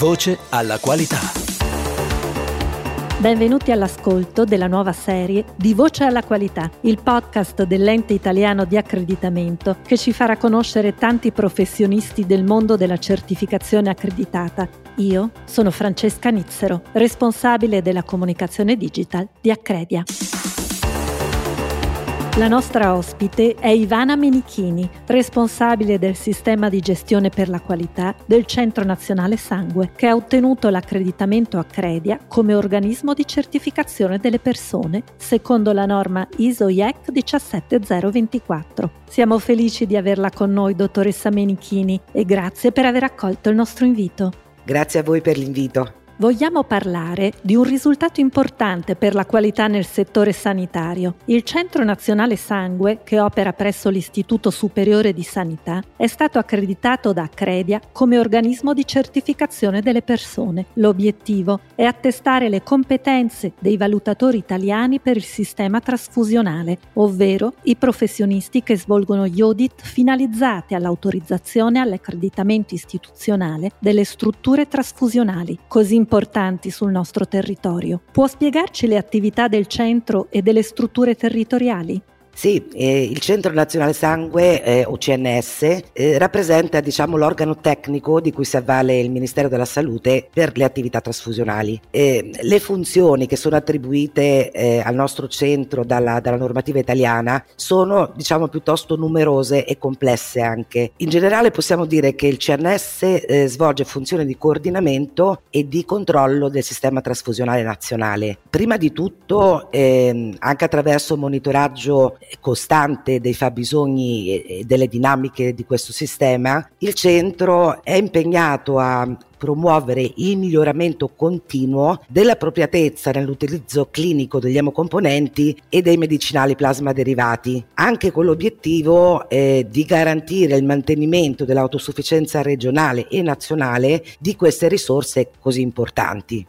Voce alla qualità. Benvenuti all'ascolto della nuova serie di Voce alla qualità, il podcast dell'ente italiano di accreditamento che ci farà conoscere tanti professionisti del mondo della certificazione accreditata. Io sono Francesca Nizzero, responsabile della comunicazione digital di Accredia. La nostra ospite è Ivana Menichini, responsabile del sistema di gestione per la qualità del Centro Nazionale Sangue, che ha ottenuto l'accreditamento Accredia come organismo di certificazione delle persone, secondo la norma ISO-IEC 17024. Siamo felici di averla con noi, dottoressa Menichini, e grazie per aver accolto il nostro invito. Grazie a voi per l'invito vogliamo parlare di un risultato importante per la qualità nel settore sanitario. Il Centro Nazionale Sangue, che opera presso l'Istituto Superiore di Sanità, è stato accreditato da Accredia come organismo di certificazione delle persone. L'obiettivo è attestare le competenze dei valutatori italiani per il sistema trasfusionale, ovvero i professionisti che svolgono gli audit finalizzati all'autorizzazione e all'accreditamento istituzionale delle strutture trasfusionali, così importanti sul nostro territorio. Può spiegarci le attività del centro e delle strutture territoriali? Sì, eh, il Centro Nazionale Sangue, eh, o CNS, eh, rappresenta diciamo, l'organo tecnico di cui si avvale il Ministero della Salute per le attività trasfusionali. le funzioni che sono attribuite eh, al nostro centro dalla, dalla normativa italiana sono diciamo, piuttosto numerose e complesse anche. In generale possiamo dire che il CNS eh, svolge funzioni di coordinamento e di controllo del sistema trasfusionale nazionale. Prima di tutto, ehm, anche attraverso monitoraggio costante dei fabbisogni e delle dinamiche di questo sistema, il centro è impegnato a promuovere il miglioramento continuo dell'appropriatezza nell'utilizzo clinico degli emocomponenti e dei medicinali plasma derivati, anche con l'obiettivo eh, di garantire il mantenimento dell'autosufficienza regionale e nazionale di queste risorse così importanti.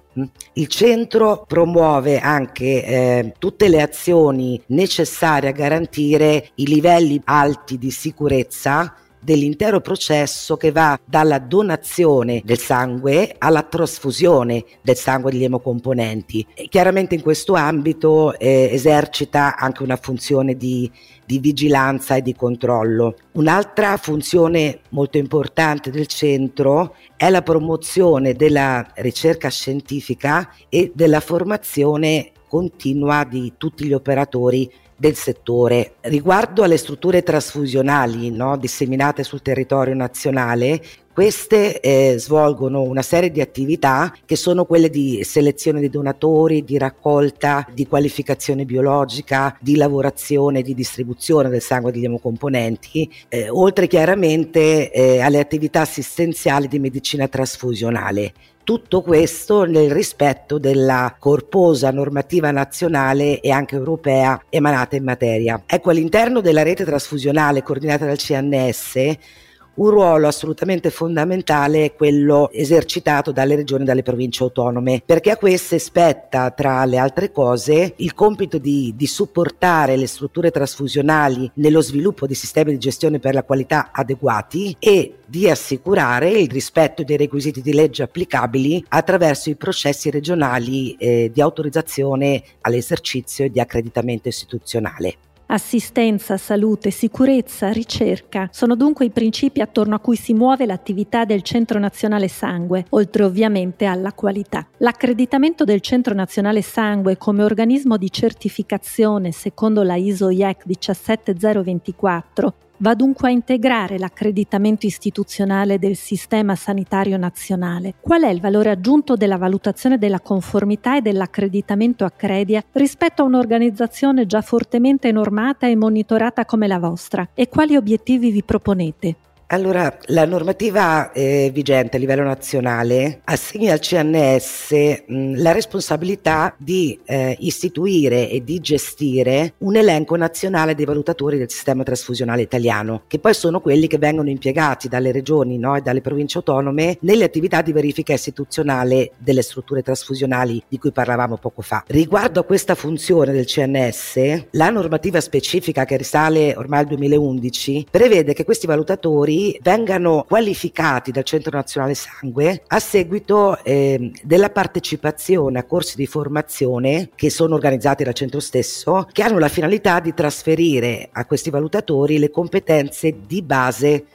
Il centro promuove anche eh, tutte le azioni necessarie a garantire i livelli alti di sicurezza dell'intero processo che va dalla donazione del sangue alla trasfusione del sangue degli emocomponenti. E chiaramente in questo ambito eh, esercita anche una funzione di, di vigilanza e di controllo. Un'altra funzione molto importante del centro è la promozione della ricerca scientifica e della formazione continua di tutti gli operatori del settore. Riguardo alle strutture trasfusionali no, disseminate sul territorio nazionale, queste eh, svolgono una serie di attività che sono quelle di selezione dei donatori, di raccolta, di qualificazione biologica, di lavorazione, di distribuzione del sangue degli emocomponenti, eh, oltre chiaramente eh, alle attività assistenziali di medicina trasfusionale. Tutto questo nel rispetto della corposa normativa nazionale e anche europea emanata in materia. Ecco, all'interno della rete trasfusionale coordinata dal CNS un ruolo assolutamente fondamentale è quello esercitato dalle regioni e dalle province autonome, perché a queste spetta, tra le altre cose, il compito di, di supportare le strutture trasfusionali nello sviluppo di sistemi di gestione per la qualità adeguati e di assicurare il rispetto dei requisiti di legge applicabili attraverso i processi regionali eh, di autorizzazione all'esercizio e di accreditamento istituzionale. Assistenza, salute, sicurezza, ricerca sono dunque i principi attorno a cui si muove l'attività del Centro Nazionale Sangue, oltre ovviamente alla qualità. L'accreditamento del Centro Nazionale Sangue come organismo di certificazione secondo la ISO-IEC 17024 va dunque a integrare l'accreditamento istituzionale del sistema sanitario nazionale. Qual è il valore aggiunto della valutazione della conformità e dell'accreditamento Accredia rispetto a un'organizzazione già fortemente normata e monitorata come la vostra? E quali obiettivi vi proponete? Allora, la normativa eh, vigente a livello nazionale assegna al CNS mh, la responsabilità di eh, istituire e di gestire un elenco nazionale dei valutatori del sistema trasfusionale italiano, che poi sono quelli che vengono impiegati dalle regioni no, e dalle province autonome nelle attività di verifica istituzionale delle strutture trasfusionali di cui parlavamo poco fa. Riguardo a questa funzione del CNS, la normativa specifica che risale ormai al 2011 prevede che questi valutatori vengano qualificati dal Centro Nazionale Sangue a seguito eh, della partecipazione a corsi di formazione che sono organizzati dal centro stesso, che hanno la finalità di trasferire a questi valutatori le competenze di base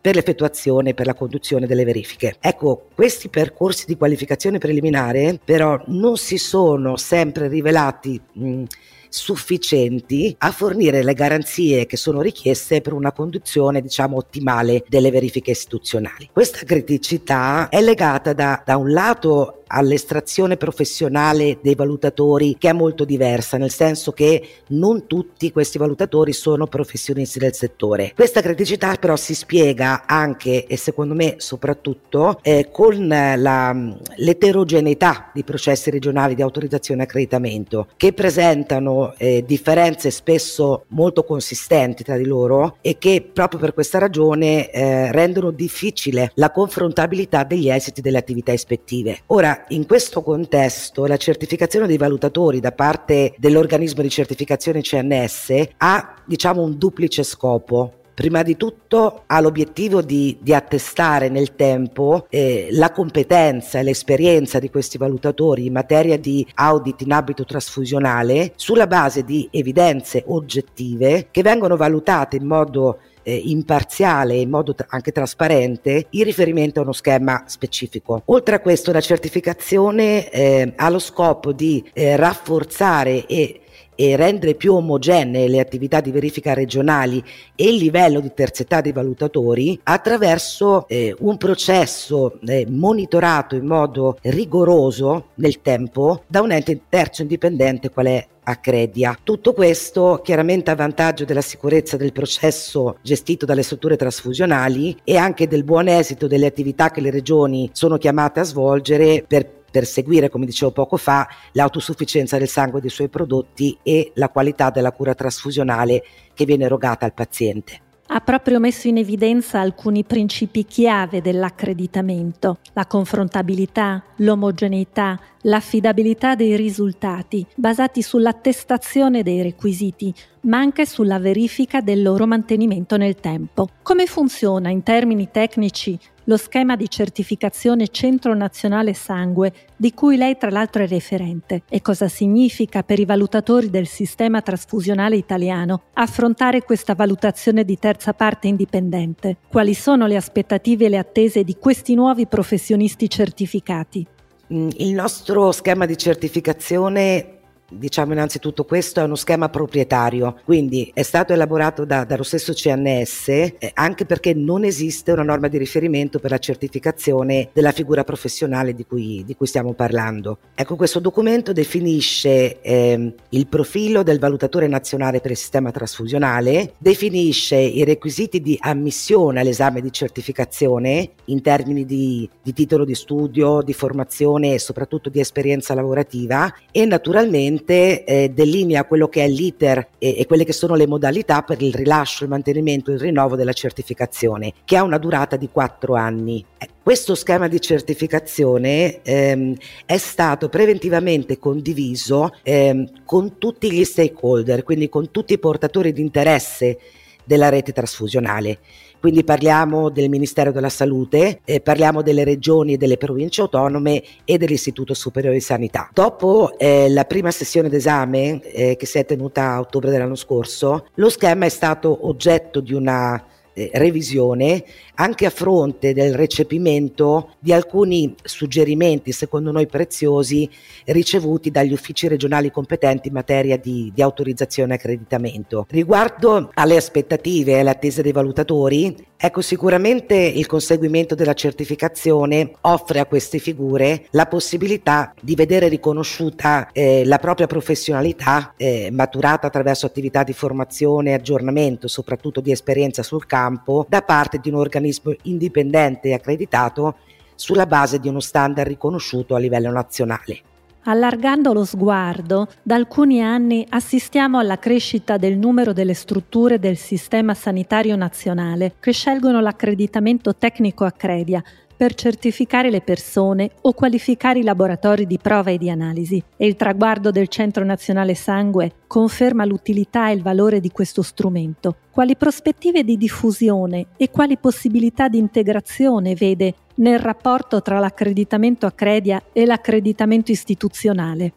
per l'effettuazione e per la conduzione delle verifiche. Ecco, questi percorsi di qualificazione preliminare però non si sono sempre rivelati mh, sufficienti a fornire le garanzie che sono richieste per una conduzione diciamo ottimale delle verifiche istituzionali. Questa criticità è legata da, da un lato all'estrazione professionale dei valutatori che è molto diversa, nel senso che non tutti questi valutatori sono professionisti del settore. Questa criticità però si spiega anche e secondo me soprattutto eh, con la, l'eterogeneità di processi regionali di autorizzazione e accreditamento che presentano eh, differenze spesso molto consistenti tra di loro e che proprio per questa ragione eh, rendono difficile la confrontabilità degli esiti delle attività ispettive. Ora, in questo contesto la certificazione dei valutatori da parte dell'organismo di certificazione CNS ha diciamo un duplice scopo. Prima di tutto ha l'obiettivo di, di attestare nel tempo eh, la competenza e l'esperienza di questi valutatori in materia di audit in ambito trasfusionale sulla base di evidenze oggettive che vengono valutate in modo eh, imparziale e in modo tra- anche trasparente in riferimento a uno schema specifico. Oltre a questo la certificazione eh, ha lo scopo di eh, rafforzare e e rendere più omogenee le attività di verifica regionali e il livello di terzietà dei valutatori attraverso eh, un processo eh, monitorato in modo rigoroso nel tempo da un ente terzo indipendente qual è Accredia. Tutto questo chiaramente a vantaggio della sicurezza del processo gestito dalle strutture trasfusionali e anche del buon esito delle attività che le regioni sono chiamate a svolgere per perseguire, come dicevo poco fa, l'autosufficienza del sangue dei suoi prodotti e la qualità della cura trasfusionale che viene erogata al paziente ha proprio messo in evidenza alcuni principi chiave dell'accreditamento, la confrontabilità, l'omogeneità, l'affidabilità dei risultati, basati sull'attestazione dei requisiti, ma anche sulla verifica del loro mantenimento nel tempo. Come funziona in termini tecnici lo schema di certificazione Centro Nazionale Sangue, di cui lei tra l'altro è referente, e cosa significa per i valutatori del sistema trasfusionale italiano affrontare questa valutazione di terza parte indipendente. Quali sono le aspettative e le attese di questi nuovi professionisti certificati? Mm, il nostro schema di certificazione Diciamo innanzitutto questo è uno schema proprietario, quindi è stato elaborato da, dallo stesso CNS eh, anche perché non esiste una norma di riferimento per la certificazione della figura professionale di cui, di cui stiamo parlando. Ecco, questo documento definisce eh, il profilo del valutatore nazionale per il sistema trasfusionale, definisce i requisiti di ammissione all'esame di certificazione in termini di, di titolo di studio, di formazione e soprattutto di esperienza lavorativa e naturalmente ovviamente eh, delinea quello che è l'iter e, e, quelle che sono le modalità per il rilascio, il mantenimento e il rinnovo della certificazione, che ha una durata di quattro anni. Eh, questo schema di certificazione ehm, è stato preventivamente condiviso ehm, con tutti gli stakeholder, quindi con tutti i portatori di interesse della rete trasfusionale. Quindi parliamo del Ministero della Salute, eh, parliamo delle regioni e delle province autonome e dell'Istituto Superiore di Sanità. Dopo eh, la prima sessione d'esame eh, che si è tenuta a ottobre dell'anno scorso, lo schema è stato oggetto di una eh, revisione anche a fronte del recepimento di alcuni suggerimenti, secondo noi preziosi, ricevuti dagli uffici regionali competenti in materia di, di autorizzazione e accreditamento. Riguardo alle aspettative e alle attese dei valutatori, ecco sicuramente il conseguimento della certificazione offre a queste figure la possibilità di vedere riconosciuta eh, la propria professionalità eh, maturata attraverso attività di formazione e aggiornamento, soprattutto di esperienza sul campo, da parte di un organismo indipendente e accreditato sulla base di uno standard riconosciuto a livello nazionale. Allargando lo sguardo, da alcuni anni assistiamo alla crescita del numero delle strutture del sistema sanitario nazionale che scelgono l'accreditamento tecnico Accredia per certificare le persone o qualificare i laboratori di prova e di analisi e il traguardo del Centro Nazionale Sangue conferma l'utilità e il valore di questo strumento. Quali prospettive di diffusione e quali possibilità di integrazione vede nel rapporto tra l'accreditamento Accredia e l'accreditamento istituzionale?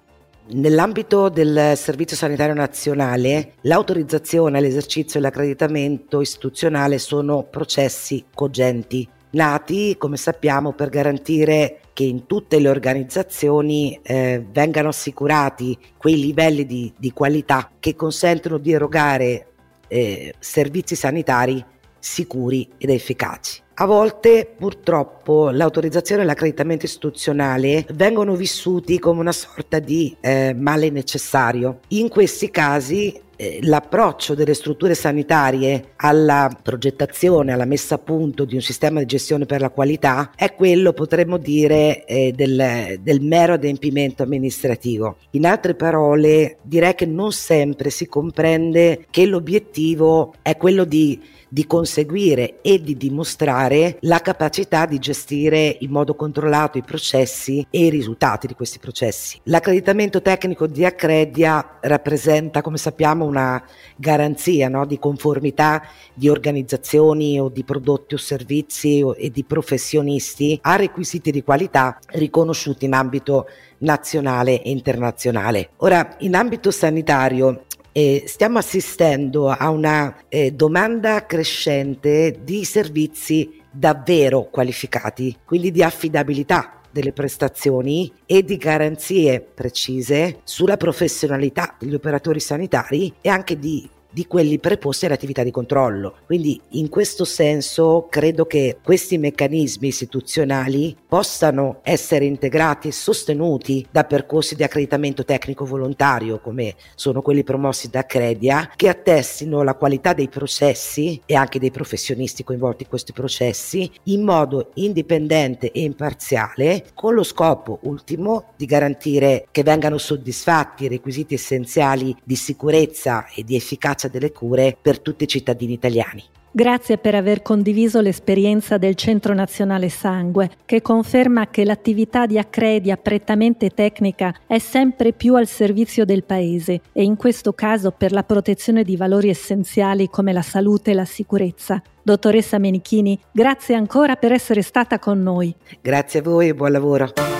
Nell'ambito del Servizio Sanitario Nazionale, l'autorizzazione all'esercizio e l'accreditamento istituzionale sono processi cogenti, nati, come sappiamo, per garantire che in tutte le organizzazioni eh, vengano assicurati quei livelli di, di, qualità che consentono di erogare eh, servizi sanitari sicuri ed efficaci. A volte purtroppo l'autorizzazione e l'accreditamento istituzionale vengono vissuti come una sorta di eh, male necessario. In questi casi eh, l'approccio delle strutture sanitarie alla progettazione, alla messa a punto di un sistema di gestione per la qualità è quello, potremmo dire, eh, del, del mero adempimento amministrativo. In altre parole, direi che non sempre si comprende che l'obiettivo è quello di di conseguire e di dimostrare la capacità di gestire in modo controllato i processi e i risultati di questi processi. L'accreditamento tecnico di Accredia rappresenta, come sappiamo, una garanzia no, di conformità di organizzazioni o di prodotti o servizi o, e di professionisti a requisiti di qualità riconosciuti in ambito nazionale e internazionale. Ora, in ambito sanitario eh, stiamo assistendo a una eh, domanda crescente di servizi davvero qualificati, quindi di affidabilità delle prestazioni e di garanzie precise sulla professionalità degli operatori sanitari e anche di di quelli preposti alle attività di controllo. Quindi in questo senso credo che questi meccanismi istituzionali possano essere integrati e sostenuti da percorsi di accreditamento tecnico volontario come sono quelli promossi da Credia che attestino la qualità dei processi e anche dei professionisti coinvolti in questi processi in modo indipendente e imparziale con lo scopo ultimo di garantire che vengano soddisfatti i requisiti essenziali di sicurezza e di efficacia l'efficacia delle cure per tutti i cittadini italiani. Grazie per aver condiviso l'esperienza del Centro Nazionale Sangue, che conferma che l'attività di Accredia prettamente tecnica è sempre più al servizio del Paese e in questo caso per la protezione di valori essenziali come la salute e la sicurezza. Dottoressa Menichini, grazie ancora per essere stata con noi. Grazie a voi e buon lavoro.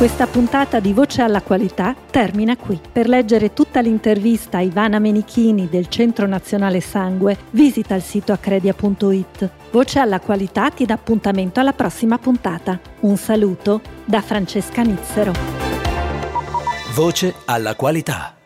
Questa puntata di Voce alla Qualità termina qui. Per leggere tutta l'intervista a Ivana Menichini del Centro Nazionale Sangue, visita il sito accredia.it. Voce alla Qualità ti dà appuntamento alla prossima puntata. Un saluto da Francesca Nizzero. Voce alla Qualità.